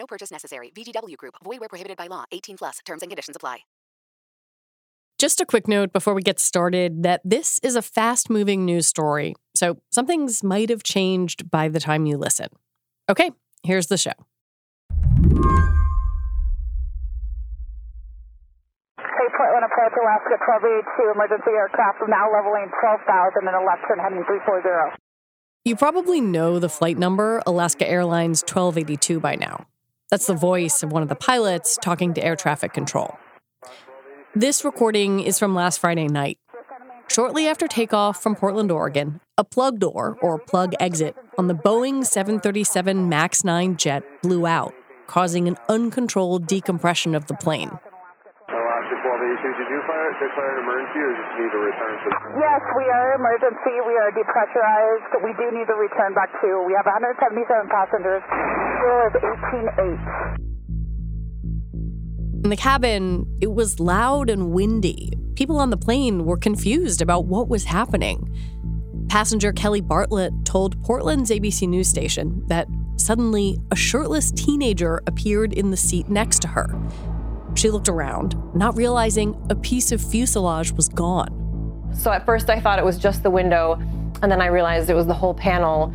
No purchase necessary. VGW Group. Void where prohibited by law. 18 plus. Terms and conditions apply. Just a quick note before we get started that this is a fast-moving news story, so some things might have changed by the time you listen. Okay, here's the show. Hey, Portland approach Alaska 1282 emergency aircraft now leveling 12,000 and a left turn heading 340. You probably know the flight number Alaska Airlines 1282 by now. That's the voice of one of the pilots talking to air traffic control. This recording is from last Friday night. Shortly after takeoff from Portland, Oregon, a plug door or plug exit on the Boeing 737 MAX 9 jet blew out, causing an uncontrolled decompression of the plane. Alaska 1282, did you fire, declare an emergency or just need to return to? Yes, we are emergency. We are depressurized. We do need to return back to. We have 177 passengers. Fuel is 18.8. In the cabin, it was loud and windy. People on the plane were confused about what was happening. Passenger Kelly Bartlett told Portland's ABC News station that suddenly a shirtless teenager appeared in the seat next to her. She looked around, not realizing a piece of fuselage was gone. So at first I thought it was just the window, and then I realized it was the whole panel,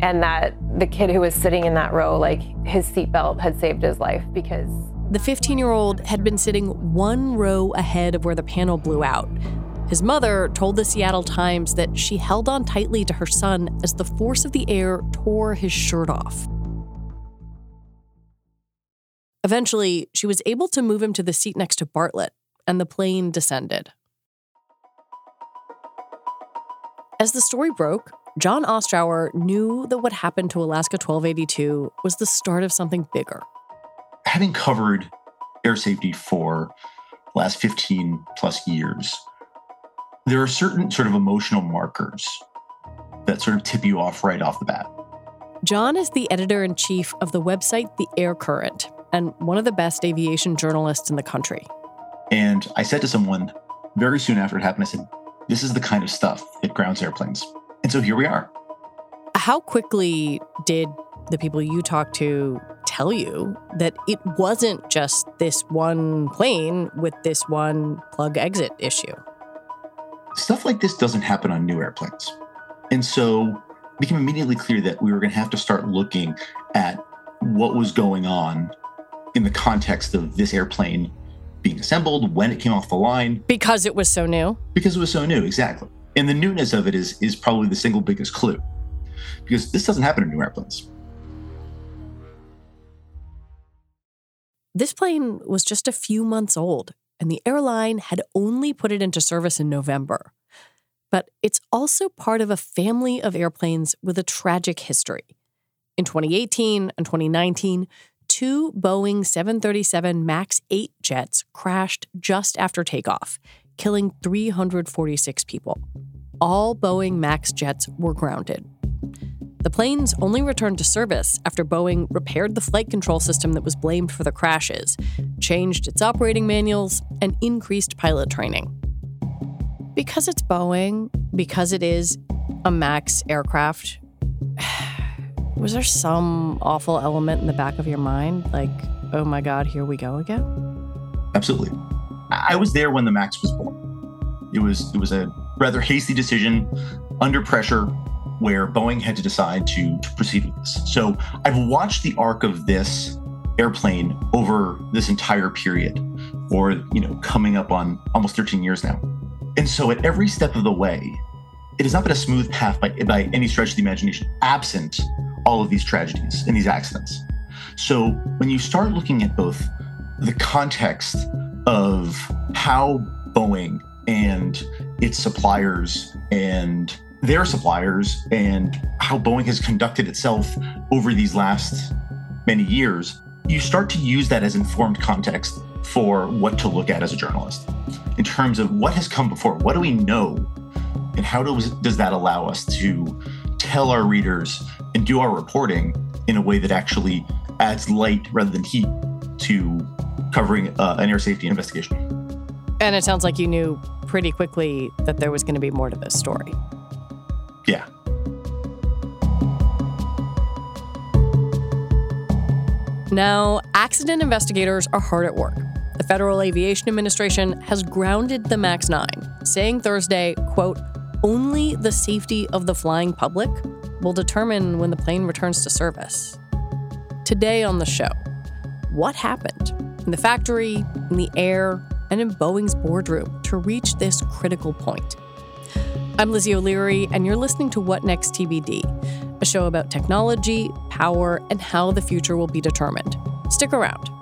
and that the kid who was sitting in that row, like his seatbelt had saved his life because The 15 year old had been sitting one row ahead of where the panel blew out. His mother told the Seattle Times that she held on tightly to her son as the force of the air tore his shirt off. Eventually, she was able to move him to the seat next to Bartlett, and the plane descended. As the story broke, Jon Ostrower knew that what happened to Alaska 1282 was the start of something bigger. having covered air safety for the last 15 plus years, there are certain sort of emotional markers that sort of tip you off right off the bat. Jon is the editor in chief of the website The Air Current and one of the best aviation journalists in the country. And I said to someone very soon after it happened, I said, This is the kind of stuff that grounds airplanes. And so here we are. How quickly did the people you talked to tell you that it wasn't just this one plane with this one plug exit issue? Stuff like this doesn't happen on new airplanes. And so it became immediately clear that we were going to have to start looking at what was going on in the context of this airplane being assembled, when it came off the line, Because it was so new. because it was so new, exactly. And the newness of it is is probably the single biggest clue. Because this doesn't happen in new airplanes. This plane was just a few months old, and the airline had only put it into service in November. But it's also part of a family of airplanes with a tragic history. In 2018 and 2019, two Boeing 737 MAX 8 jets crashed just after takeoff, killing 346 people. All Boeing MAX jets were grounded. The planes only returned to service after Boeing repaired the flight control system that was blamed for the crashes, changed its operating manuals, and increased pilot training. Because it's Boeing, because it is a MAX aircraft, was there some awful element in the back of your mind? Like, oh my God, here we go again? Absolutely. I was there when the Max was born. It was it was a rather hasty decision under pressure where Boeing had to decide to, to proceed with this. So I've watched the arc of this airplane over this entire period, or you know, coming up on almost 13 years now. And so at every step of the way, it has not been a smooth path by, by any stretch of the imagination, absent all of these tragedies and these accidents. So when you start looking at both the context of how Boeing and its suppliers and their suppliers and how Boeing has conducted itself over these last many years, you start to use that as informed context for what to look at as a journalist in terms of what has come before. What do we know? And how does, that allow us to tell our readers and do our reporting in a way that actually adds light rather than heat to covering uh, an air safety investigation? And it sounds like you knew pretty quickly that there was going to be more to this story. Yeah. Now, accident investigators are hard at work. The Federal Aviation Administration has grounded the MAX 9, saying Thursday, quote, only the safety of the flying public will determine when the plane returns to service. Today on the show, what happened in the factory, in the air, and in Boeing's boardroom to reach this critical point? I'm Lizzie O'Leary, and you're listening to What Next TBD, a show about technology, power, and how the future will be determined. Stick around.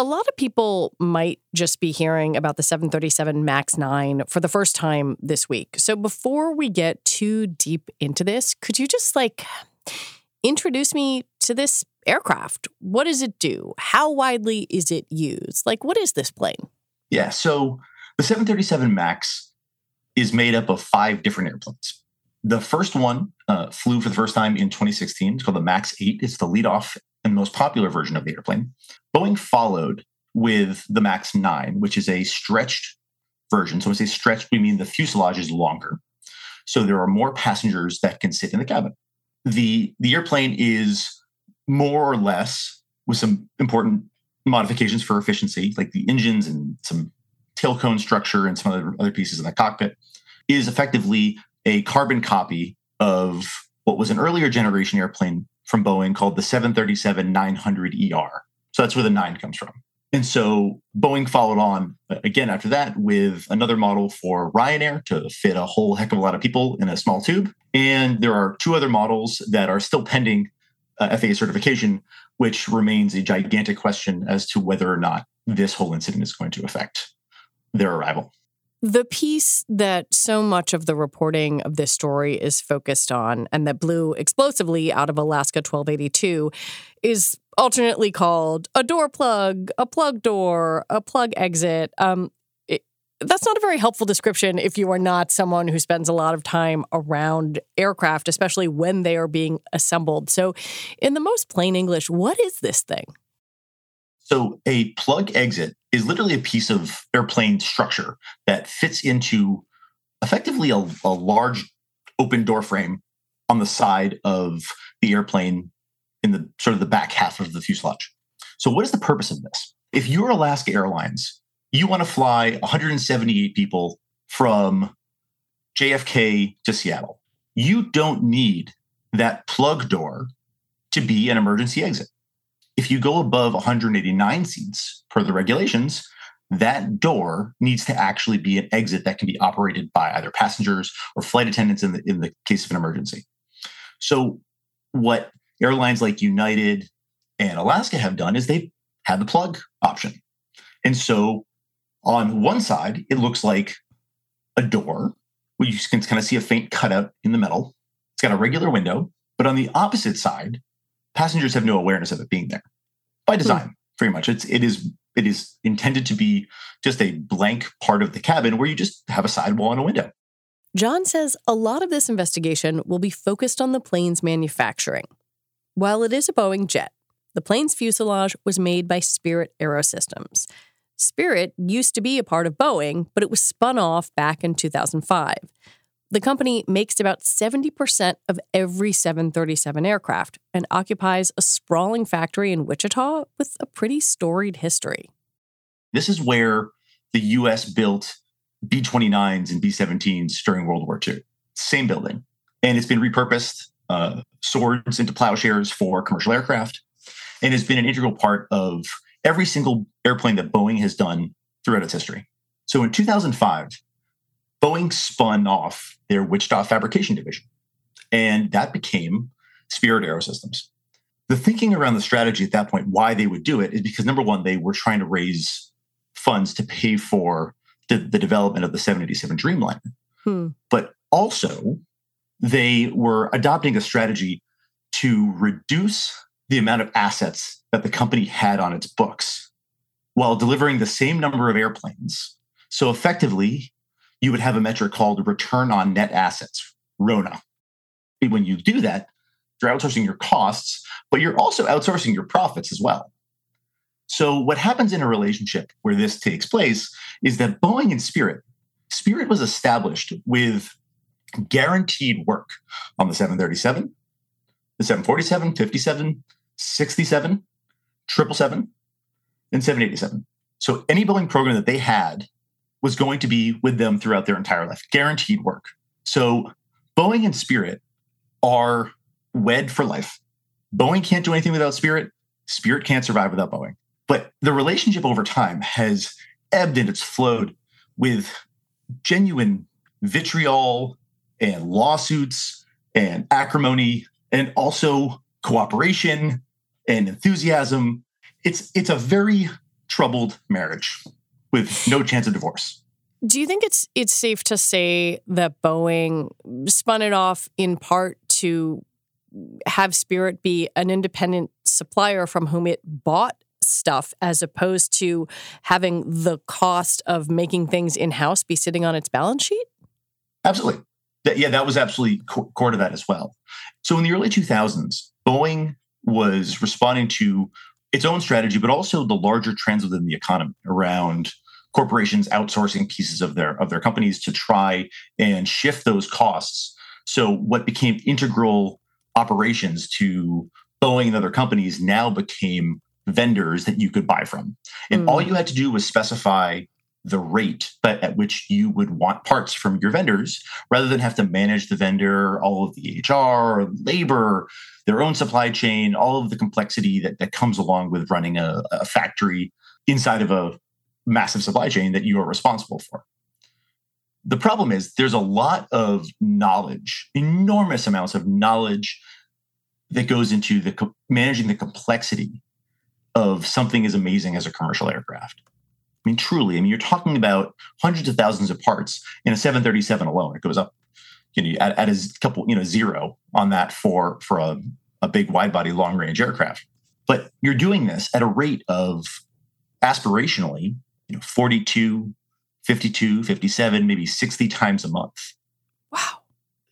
A lot of people might just be hearing about the 737 MAX 9 for the first time this week. So before we get too deep into this, could you just like introduce me to this aircraft? What does it do? How widely is it used? Like, what is this plane? Yeah. So the 737 MAX is made up of five different airplanes. The first one uh, flew for the first time in 2016. It's called the MAX 8. It's the lead off and most popular version of the airplane. Boeing followed with the MAX 9, which is a stretched version. So when we say stretched, we mean the fuselage is longer. So there are more passengers that can sit in the cabin. The, the airplane is more or less, with some important modifications for efficiency, like the engines and some tail cone structure and some other, other pieces in the cockpit, is effectively a carbon copy of what was an earlier generation airplane from Boeing called the 737 900ER. So that's where the nine comes from. And so Boeing followed on uh, again after that with another model for Ryanair to fit a whole heck of a lot of people in a small tube. And there are two other models that are still pending uh, FAA certification, which remains a gigantic question as to whether or not this whole incident is going to affect their arrival. The piece that so much of the reporting of this story is focused on and that blew explosively out of Alaska 1282 is alternately called a door plug, a plug door, a plug exit. Um, that's not a very helpful description if you are not someone who spends a lot of time around aircraft, especially when they are being assembled. So, in the most plain English, what is this thing? So, a plug exit is literally a piece of airplane structure that fits into effectively a, a large open door frame on the side of the airplane in the sort of the back half of the fuselage. So, what is the purpose of this? If you're Alaska Airlines, you want to fly 178 people from JFK to Seattle. You don't need that plug door to be an emergency exit. If you go above 189 seats per the regulations, that door needs to actually be an exit that can be operated by either passengers or flight attendants in the in the case of an emergency. So what airlines like United and Alaska have done is they've had the plug option. And so on one side, it looks like a door where you can kind of see a faint cutout in the metal. It's got a regular window, But on the opposite side, passengers have no awareness of it being there by design, hmm. very much. It's it is it is intended to be just a blank part of the cabin where you just have a sidewall and a window. Jon says a lot of this investigation will be focused on the plane's manufacturing. While it is a Boeing jet, the plane's fuselage was made by Spirit Aerosystems. Spirit used to be a part of Boeing, but it was spun off back in 2005. The company makes about 70% of every 737 aircraft and occupies a sprawling factory in Wichita with a pretty storied history. This is where the US built B 29s and B 17s during World War II. Same building. And it's been repurposed, uh, swords into plowshares for commercial aircraft, and has been an integral part of every single airplane that Boeing has done throughout its history. So in 2005, Boeing spun off their Wichita fabrication division, and that became Spirit Aerosystems. The thinking around the strategy at that point, why they would do it, is because number one, they were trying to raise funds to pay for the, the development of the 787 Dreamliner. Hmm. But also, they were adopting a strategy to reduce the amount of assets that the company had on its books while delivering the same number of airplanes. So effectively, you would have a metric called return on net assets, RONA. When you do that, you're outsourcing your costs, but you're also outsourcing your profits as well. So, what happens in a relationship where this takes place is that Boeing and Spirit, Spirit was established with guaranteed work on the 737, the 747, 57, 67, 777, and 787. So, any Boeing program that they had was going to be with them throughout their entire life, guaranteed work. So Boeing and Spirit are wed for life. Boeing can't do anything without Spirit. Spirit can't survive without Boeing. But the relationship over time has ebbed and it's flowed with genuine vitriol and lawsuits and acrimony and also cooperation and enthusiasm. It's it's a very troubled marriage with no chance of divorce. Do you think it's it's safe to say that Boeing spun it off in part to have Spirit be an independent supplier from whom it bought stuff as opposed to having the cost of making things in-house be sitting on its balance sheet? Absolutely. Yeah, that was absolutely core to that as well. So in the early 2000s, Boeing was responding to its own strategy, but also the larger trends within the economy around corporations outsourcing pieces of their of their companies to try and shift those costs. So what became integral operations to Boeing and other companies now became vendors that you could buy from. And mm. all you had to do was specify the rate but at which you would want parts from your vendors rather than have to manage the vendor all of the hr labor their own supply chain all of the complexity that, that comes along with running a, a factory inside of a massive supply chain that you are responsible for. The problem is there's a lot of knowledge, enormous amounts of knowledge that goes into the co- managing the complexity of something as amazing as a commercial aircraft. I mean, truly, I mean, you're talking about hundreds of thousands of parts in a 737 alone. It goes up, you know, at, at a couple, you know, zero on that for for a, a big wide body long range aircraft. But you're doing this at a rate of aspirationally you know 42 52 57 maybe 60 times a month wow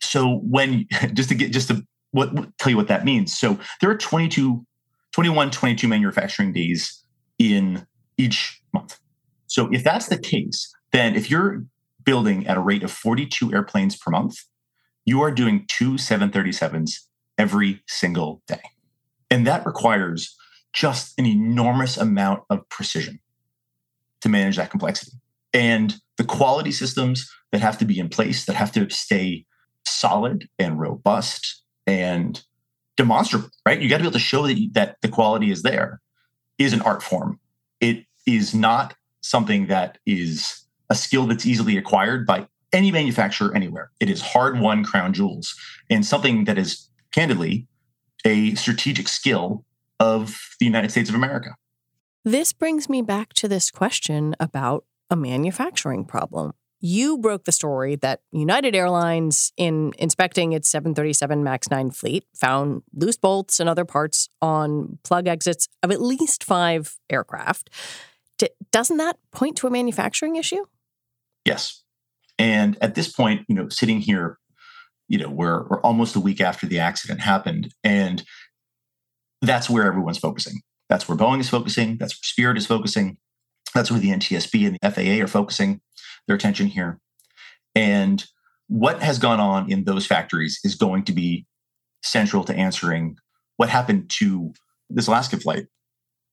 so when just to get just to what, tell you what that means so there are 22 21 22 manufacturing days in each so if that's the case then if you're building at a rate of 42 airplanes per month you are doing two 737s every single day and that requires just an enormous amount of precision to manage that complexity. And the quality systems that have to be in place, that have to stay solid and robust and demonstrable, right? You got to be able to show that, that the quality is there, is an art form. It is not something that is a skill that's easily acquired by any manufacturer anywhere. It is hard won crown jewels and something that is candidly a strategic skill of the United States of America. This brings me back to this question about a manufacturing problem. you broke the story that United Airlines, in inspecting its 737 MAX 9 fleet, found loose bolts and other parts on plug exits of at least five aircraft. D- doesn't that point to a manufacturing issue? Yes. And at this point, you know, sitting here, you know, we're, we're almost a week after the accident happened. And that's where everyone's focusing. That's where Boeing is focusing. That's where Spirit is focusing. That's where the NTSB and the FAA are focusing their attention here. And what has gone on in those factories is going to be central to answering what happened to this Alaska flight.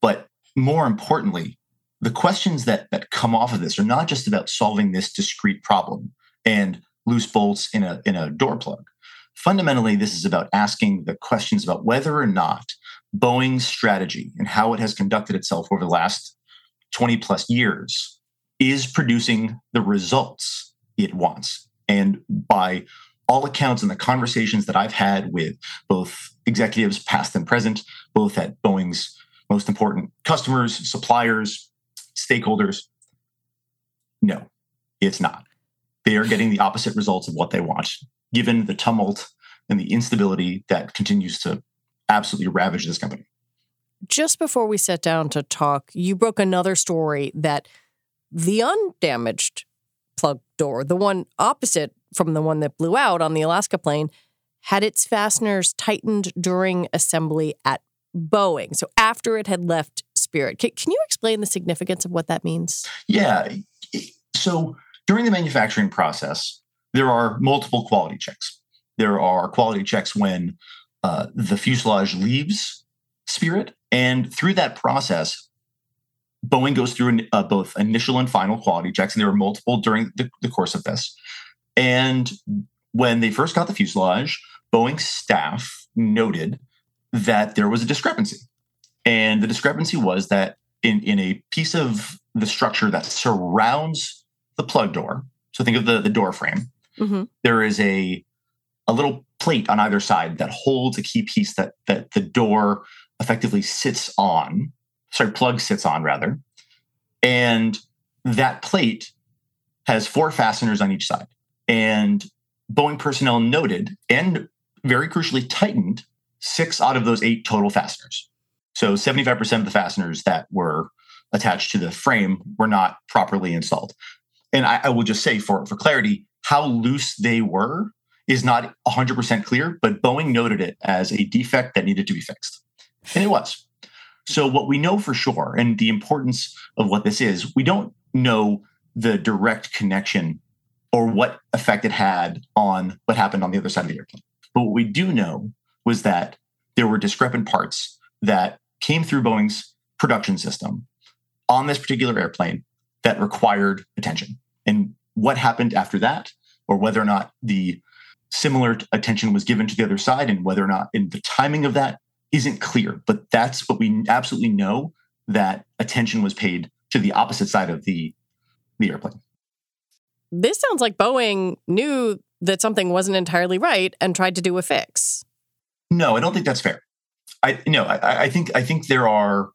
But more importantly, the questions that, that come off of this are not just about solving this discrete problem and loose bolts in a, in a door plug. Fundamentally, this is about asking the questions about whether or not Boeing's strategy and how it has conducted itself over the last 20 plus years is producing the results it wants. And by all accounts and the conversations that I've had with both executives, past and present, both at Boeing's most important customers, suppliers, stakeholders, no, it's not. They are getting the opposite results of what they want, given the tumult and the instability that continues to absolutely ravage this company. Just before we sat down to talk, you broke another story that the undamaged plug door, the one opposite from the one that blew out on the Alaska plane, had its fasteners tightened during assembly at Boeing. So after it had left Spirit. Can, you explain the significance of what that means? Yeah. So during the manufacturing process, there are multiple quality checks. There are quality checks when uh, the fuselage leaves Spirit, and through that process, Boeing goes through uh, both initial and final quality checks, and there were multiple during the, the course of this. And when they first got the fuselage, Boeing staff noted that there was a discrepancy. And the discrepancy was that in, in a piece of the structure that surrounds the plug door, so think of the, the door frame, mm-hmm. there is a, a little plate on either side that holds a key piece that, that the door effectively sits on sorry, plug sits on rather. And that plate has four fasteners on each side. And Boeing personnel noted and very crucially tightened six out of those eight total fasteners. So 75% of the fasteners that were attached to the frame were not properly installed. And I, I will just say for, for clarity, how loose they were is not 100% clear, but Boeing noted it as a defect that needed to be fixed. And it was. So, what we know for sure, and the importance of what this is, we don't know the direct connection or what effect it had on what happened on the other side of the airplane. But what we do know was that there were discrepant parts that came through Boeing's production system on this particular airplane that required attention. And what happened after that, or whether or not the similar attention was given to the other side, and whether or not in the timing of that isn't clear, but that's what we absolutely know that attention was paid to the opposite side of the the airplane. This sounds like Boeing knew that something wasn't entirely right and tried to do a fix. No, I don't think that's fair. I no, I, I think I think there are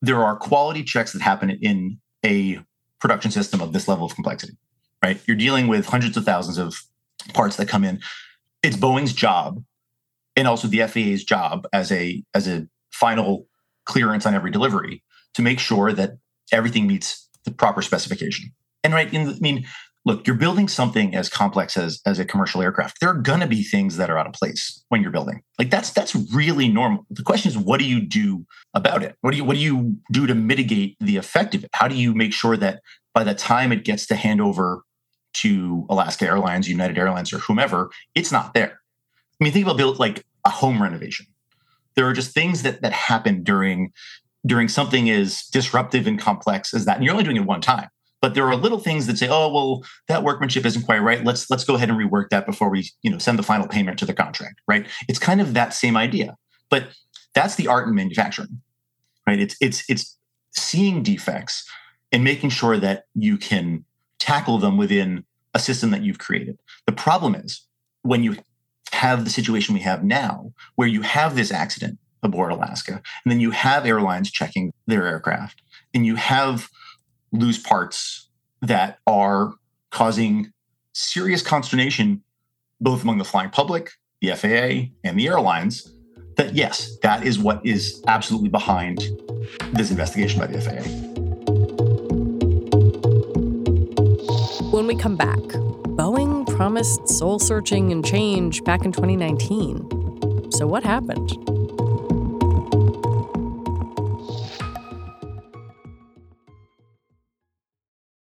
there are quality checks that happen in a production system of this level of complexity. Right, you're dealing with hundreds of thousands of parts that come in. It's Boeing's job and also the FAA's job as a as a final clearance on every delivery to make sure that everything meets the proper specification. And right, in I mean, look, you're building something as complex as as a commercial aircraft. There are going to be things that are out of place when you're building. Like that's that's really normal. The question is, what do you do about it? What do you what do you do to mitigate the effect of it? How do you make sure that by the time it gets to handover to Alaska Airlines, United Airlines, or whomever, it's not there? I mean, think about build like a home renovation. There are just things that that happen during during something as disruptive and complex as that. And you're only doing it one time. But there are little things that say, oh, well, that workmanship isn't quite right. Let's let's go ahead and rework that before we, you know, send the final payment to the contract. Right. It's kind of that same idea. But that's the art in manufacturing. Right. It's it's it's seeing defects and making sure that you can tackle them within a system that you've created. The problem is when you have the situation we have now, where you have this accident aboard Alaska, and then you have airlines checking their aircraft, and you have loose parts that are causing serious consternation both among the flying public, the FAA, and the airlines that yes, that is what is absolutely behind this investigation by the FAA. When we come back, Boeing promised soul searching and change back in 2019. So, what happened?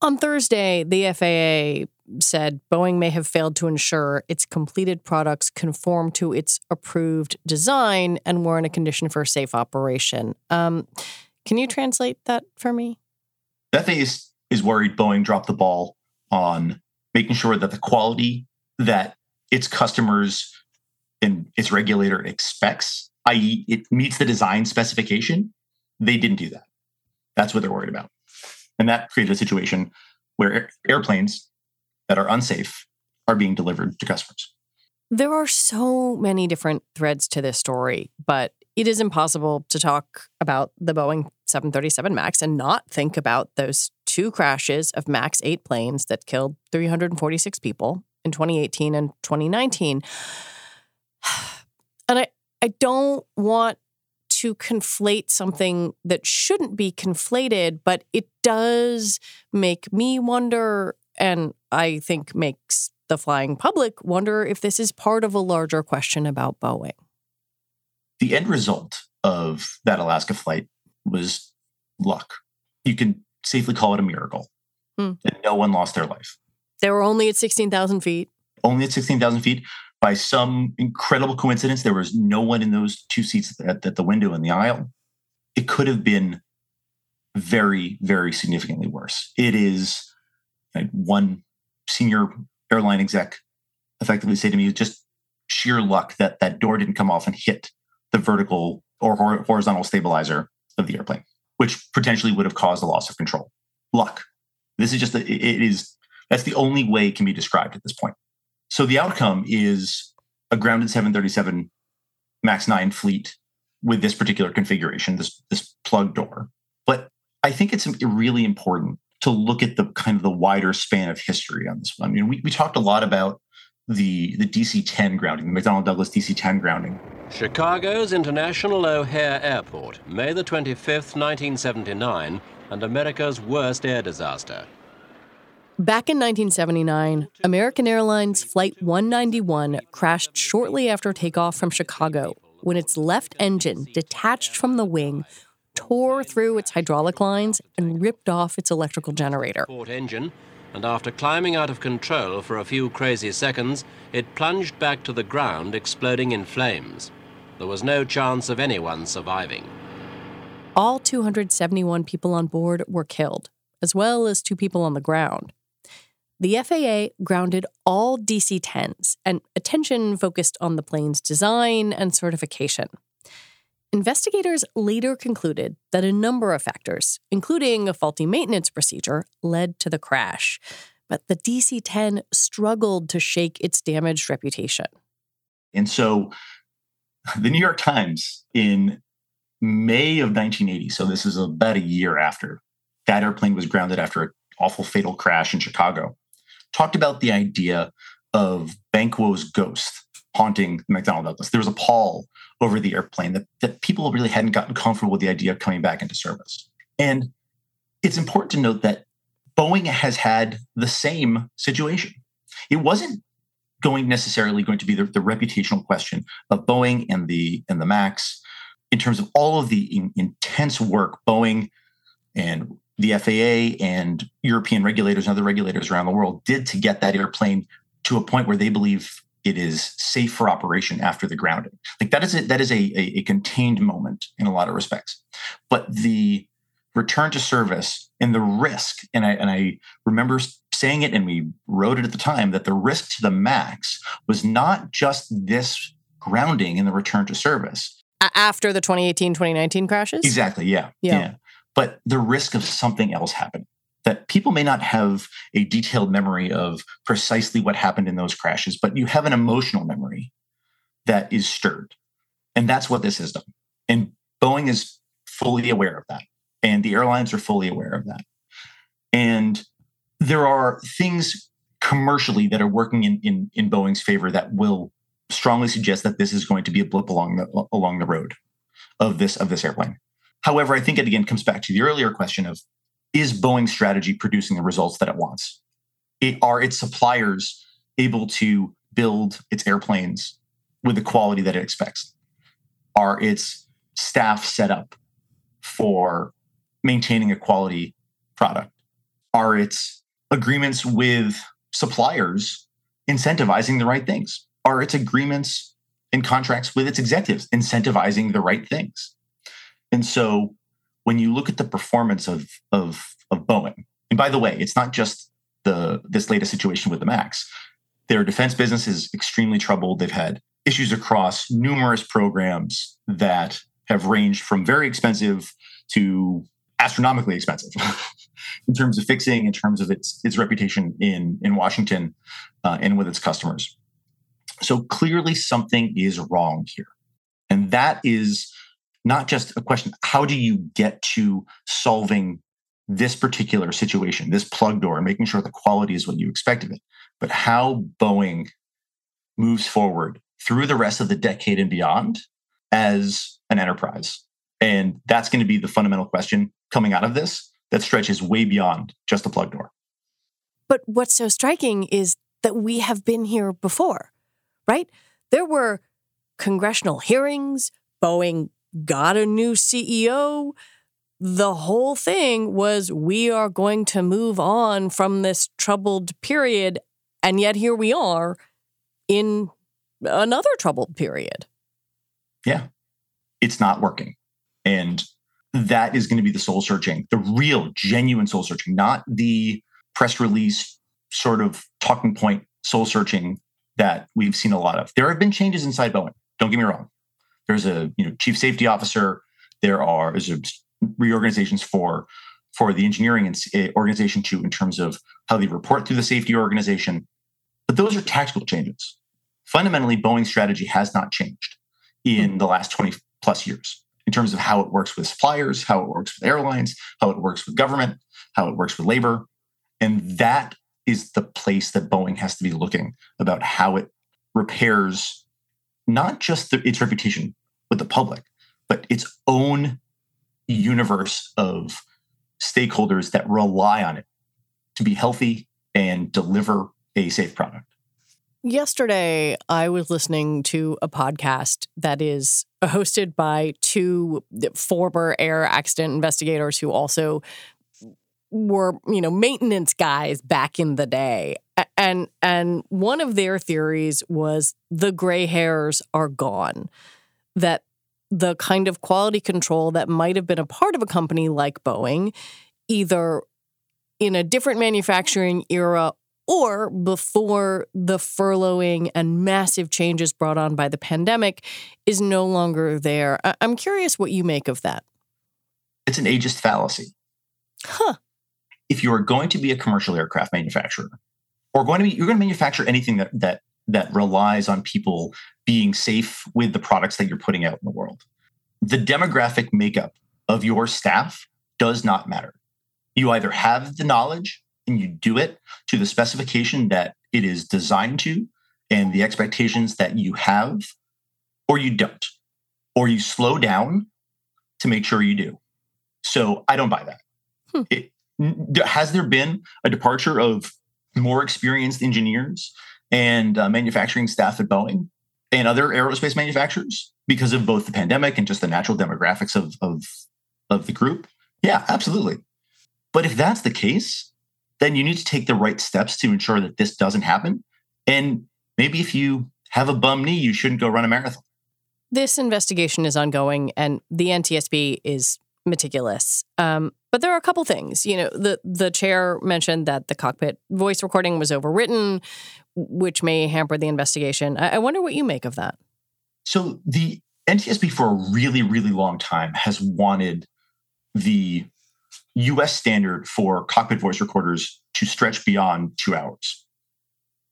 On Thursday, the FAA said Boeing may have failed to ensure its completed products conform to its approved design and were in a condition for safe operation. Um, can you translate that for me? FAA is, is worried Boeing dropped the ball on making sure that the quality that its customers and its regulator expects, i.e., it meets the design specification. They didn't do that. That's what they're worried about. And that created a situation where airplanes that are unsafe are being delivered to customers. There are so many different threads to this story, but it is impossible to talk about the Boeing 737 MAX and not think about those two crashes of MAX 8 planes that killed 346 people in 2018 and 2019. And I, I don't want to conflate something that shouldn't be conflated, but it does make me wonder, and I think makes the flying public wonder if this is part of a larger question about Boeing. The end result of that Alaska flight was luck. You can safely call it a miracle. Hmm. And no one lost their life. They were only at 16,000 feet. Only at 16,000 feet by some incredible coincidence, there was no one in those two seats at, at the window in the aisle. It could have been very, very significantly worse. It is one senior airline exec effectively say to me, just sheer luck that that door didn't come off and hit the vertical or horizontal stabilizer of the airplane, which potentially would have caused a loss of control. Luck. This is just, a, it is, that's the only way it can be described at this point. So the outcome is a grounded 737 MAX 9 fleet with this particular configuration, this, this plug door. But I think it's really important to look at the kind of the wider span of history on this one. I mean, we, we talked a lot about the, the DC 10 grounding, the McDonnell Douglas DC 10 grounding. Chicago's International O'Hare Airport, May the 25th, 1979, and America's worst air disaster. Back in 1979, American Airlines Flight 191 crashed shortly after takeoff from Chicago when its left engine, detached from the wing, tore through its hydraulic lines and ripped off its electrical generator. Engine, and after climbing out of control for a few crazy seconds, it plunged back to the ground, exploding in flames. There was no chance of anyone surviving. All 271 people on board were killed, as well as two people on the ground the FAA grounded all DC 10s, and attention focused on the plane's design and certification. Investigators later concluded that a number of factors, including a faulty maintenance procedure, led to the crash. But the DC 10 struggled to shake its damaged reputation. And so the New York Times in May of 1980, so this is about a year after that airplane was grounded after an awful fatal crash in Chicago, talked about the idea of Banquo's ghost haunting McDonnell Douglas. There was a pall over the airplane that, that people really hadn't gotten comfortable with the idea of coming back into service. And it's important to note that Boeing has had the same situation. It wasn't going necessarily going to be the, the reputational question of Boeing and the and the Max in terms of all of the in, intense work Boeing and the FAA and European regulators and other regulators around the world did to get that airplane to a point where they believe it is safe for operation after the grounding. Like that is a, that is a, a, a contained moment in a lot of respects. But the return to service and the risk, and I and I remember saying it and we wrote it at the time that the risk to the max was not just this grounding in the return to service. After the 2018 2019 crashes? Exactly. Yeah. Yeah. yeah. But the risk of something else happening that people may not have a detailed memory of precisely what happened in those crashes, but you have an emotional memory that is stirred. And that's what this has done. And Boeing is fully aware of that. And the airlines are fully aware of that. And there are things commercially that are working in, in, in Boeing's favor that will strongly suggest that this is going to be a blip along the along the road of this of this airplane. However, I think it again comes back to the earlier question of is Boeing's strategy producing the results that it wants? It, are its suppliers able to build its airplanes with the quality that it expects? Are its staff set up for maintaining a quality product? Are its agreements with suppliers incentivizing the right things? Are its agreements and contracts with its executives incentivizing the right things? And so when you look at the performance of, of, of Boeing, and by the way, it's not just the this latest situation with the Max. Their defense business is extremely troubled. They've had issues across numerous programs that have ranged from very expensive to astronomically expensive in terms of fixing, in terms of its its reputation in in Washington uh, and with its customers. So clearly, something is wrong here, and that is not just a question. How do you get to solving this particular situation, this plug door, making sure the quality is what you expect of it, but how Boeing moves forward through the rest of the decade and beyond as an enterprise. And that's going to be the fundamental question coming out of this that stretches way beyond just the plug door. But what's so striking is that we have been here before, right? There were congressional hearings, Boeing got a new CEO. The whole thing was we are going to move on from this troubled period. And yet here we are in another troubled period. Yeah, it's not working. And that is going to be the soul searching, the real, genuine soul searching, not the press release sort of talking point soul searching that we've seen a lot of. There have been changes inside Boeing. Don't get me wrong. There's a you know chief safety officer. There are there's reorganizations for for the engineering eh, organization too in terms of how they report through the safety organization. But those are tactical changes. Fundamentally, Boeing's strategy has not changed in the last 20 plus years in terms of how it works with suppliers, how it works with airlines, how it works with government, how it works with labor. And that is the place that Boeing has to be looking about how it repairs not just the, its reputation with the public, but its own universe of stakeholders that rely on it to be healthy and deliver a safe product. Yesterday, I was listening to a podcast that is hosted by two former air accident investigators who also were, you know, maintenance guys back in the day. And and one of their theories was the gray hairs are gone. That the kind of quality control that might have been a part of a company like Boeing, either in a different manufacturing era or before the furloughing and massive changes brought on by the pandemic is no longer there. I- am curious what you make of that. It's an ageist fallacy. Huh. If you are going to be a commercial aircraft manufacturer, or going to be, you're going to manufacture anything that that that relies on people being safe with the products that you're putting out in the world. The demographic makeup of your staff does not matter. You either have the knowledge and you do it to the specification that it is designed to and the expectations that you have, or you don't, or you slow down to make sure you do. So I don't buy that. Hmm. It, has there been a departure of more experienced engineers and uh, manufacturing staff at Boeing and other aerospace manufacturers because of both the pandemic and just the natural demographics of, of, of the group? Yeah, absolutely. But if that's the case, then you need to take the right steps to ensure that this doesn't happen. And maybe if you have a bum knee, you shouldn't go run a marathon. This investigation is ongoing, and the NTSB is meticulous. Um, but there are a couple things. You know, the the chair mentioned that the cockpit voice recording was overwritten, which may hamper the investigation. I, I wonder what you make of that. So the NTSB for a really, really long time has wanted the US standard for cockpit voice recorders to stretch beyond two hours.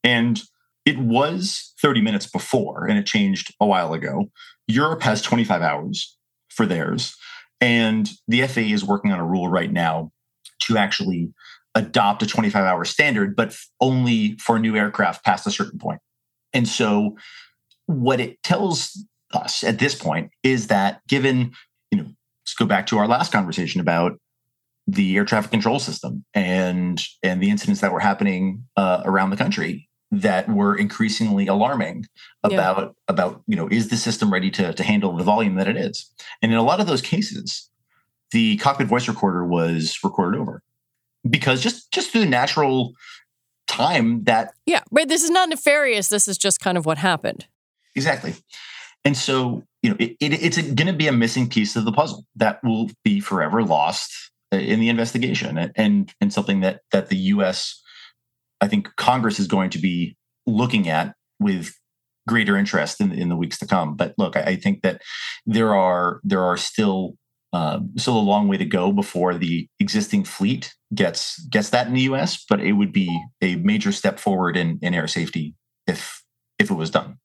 And it was 30 minutes before, and it changed a while ago. Europe has 25 hours for theirs. And the FAA is working on a rule right now to actually adopt a 25 hour standard, but only for new aircraft past a certain point. And so, what it tells us at this point is that given, you know, let's go back to our last conversation about the air traffic control system and and the incidents that were happening uh, around the country that were increasingly alarming about yeah. about you know is the system ready to to handle the volume that it is? And in a lot of those cases the cockpit voice recorder was recorded over because just just through the natural time that yeah right this is not nefarious. This is just kind of what happened. Exactly. And so you know it, it, it's going to be a missing piece of the puzzle that will be forever lost uh, in the investigation and and something that that the us I think Congress is going to be looking at with greater interest in, in the weeks to come. But look, I, I think that there are there are still uh, still a long way to go before the existing fleet gets gets that in the U.S. But it would be a major step forward in, in air safety if if it was done.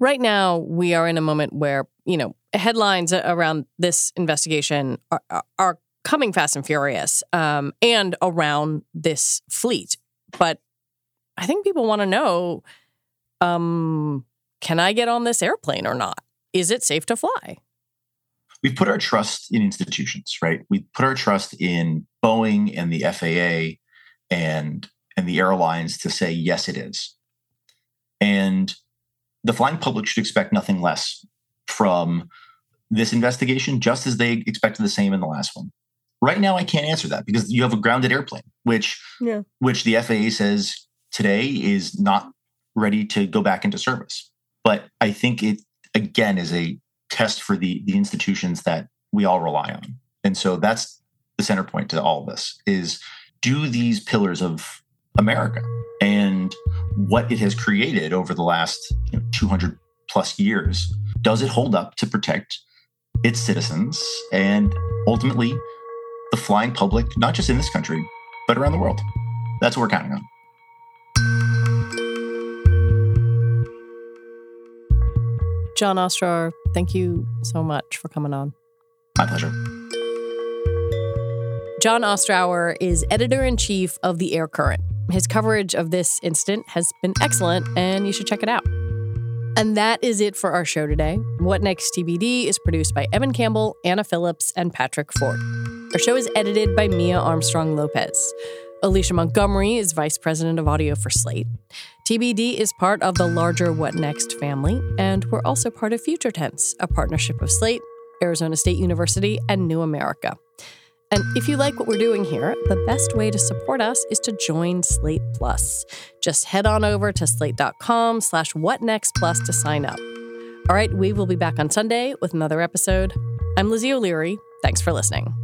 Right now, we are in a moment where you know headlines around this investigation are, are coming fast and furious, um, and around this fleet. But I think people want to know um, can I get on this airplane or not? Is it safe to fly? We've put our trust in institutions, right? We put our trust in Boeing and the FAA and and the airlines to say yes, it is. And the flying public should expect nothing less from this investigation, just as they expected the same in the last one. Right now, I can't answer that because you have a grounded airplane, which yeah. which the FAA says today is not ready to go back into service. But I think it again is a test for the the institutions that we all rely on. And so that's the center point to all of this is do these pillars of America and what it has created over the last you know, 200 plus years, does it hold up to protect its citizens and ultimately the flying public, not just in this country, but around the world? That's what we're counting on. Jon Ostrower, thank you so much for coming on. My pleasure. Jon Ostrower is editor in chief of The Air Current. His coverage of this incident has been excellent, and you should check it out. And that is it for our show today. What Next TBD is produced by Evan Campbell, Anna Phillips, and Patrick Ford. Our show is edited by Mia Armstrong Lopez. Alicia Montgomery is Vice President of Audio for Slate. TBD is part of the larger What Next family, and we're also part of Future Tense, a partnership of Slate, Arizona State University, and New America. And if you like what we're doing here, the best way to support us is to join Slate Plus. Just head on over to slate.com slash whatnextplus to sign up. All right, we will be back on Sunday with another episode. I'm Lizzie O'Leary. Thanks for listening.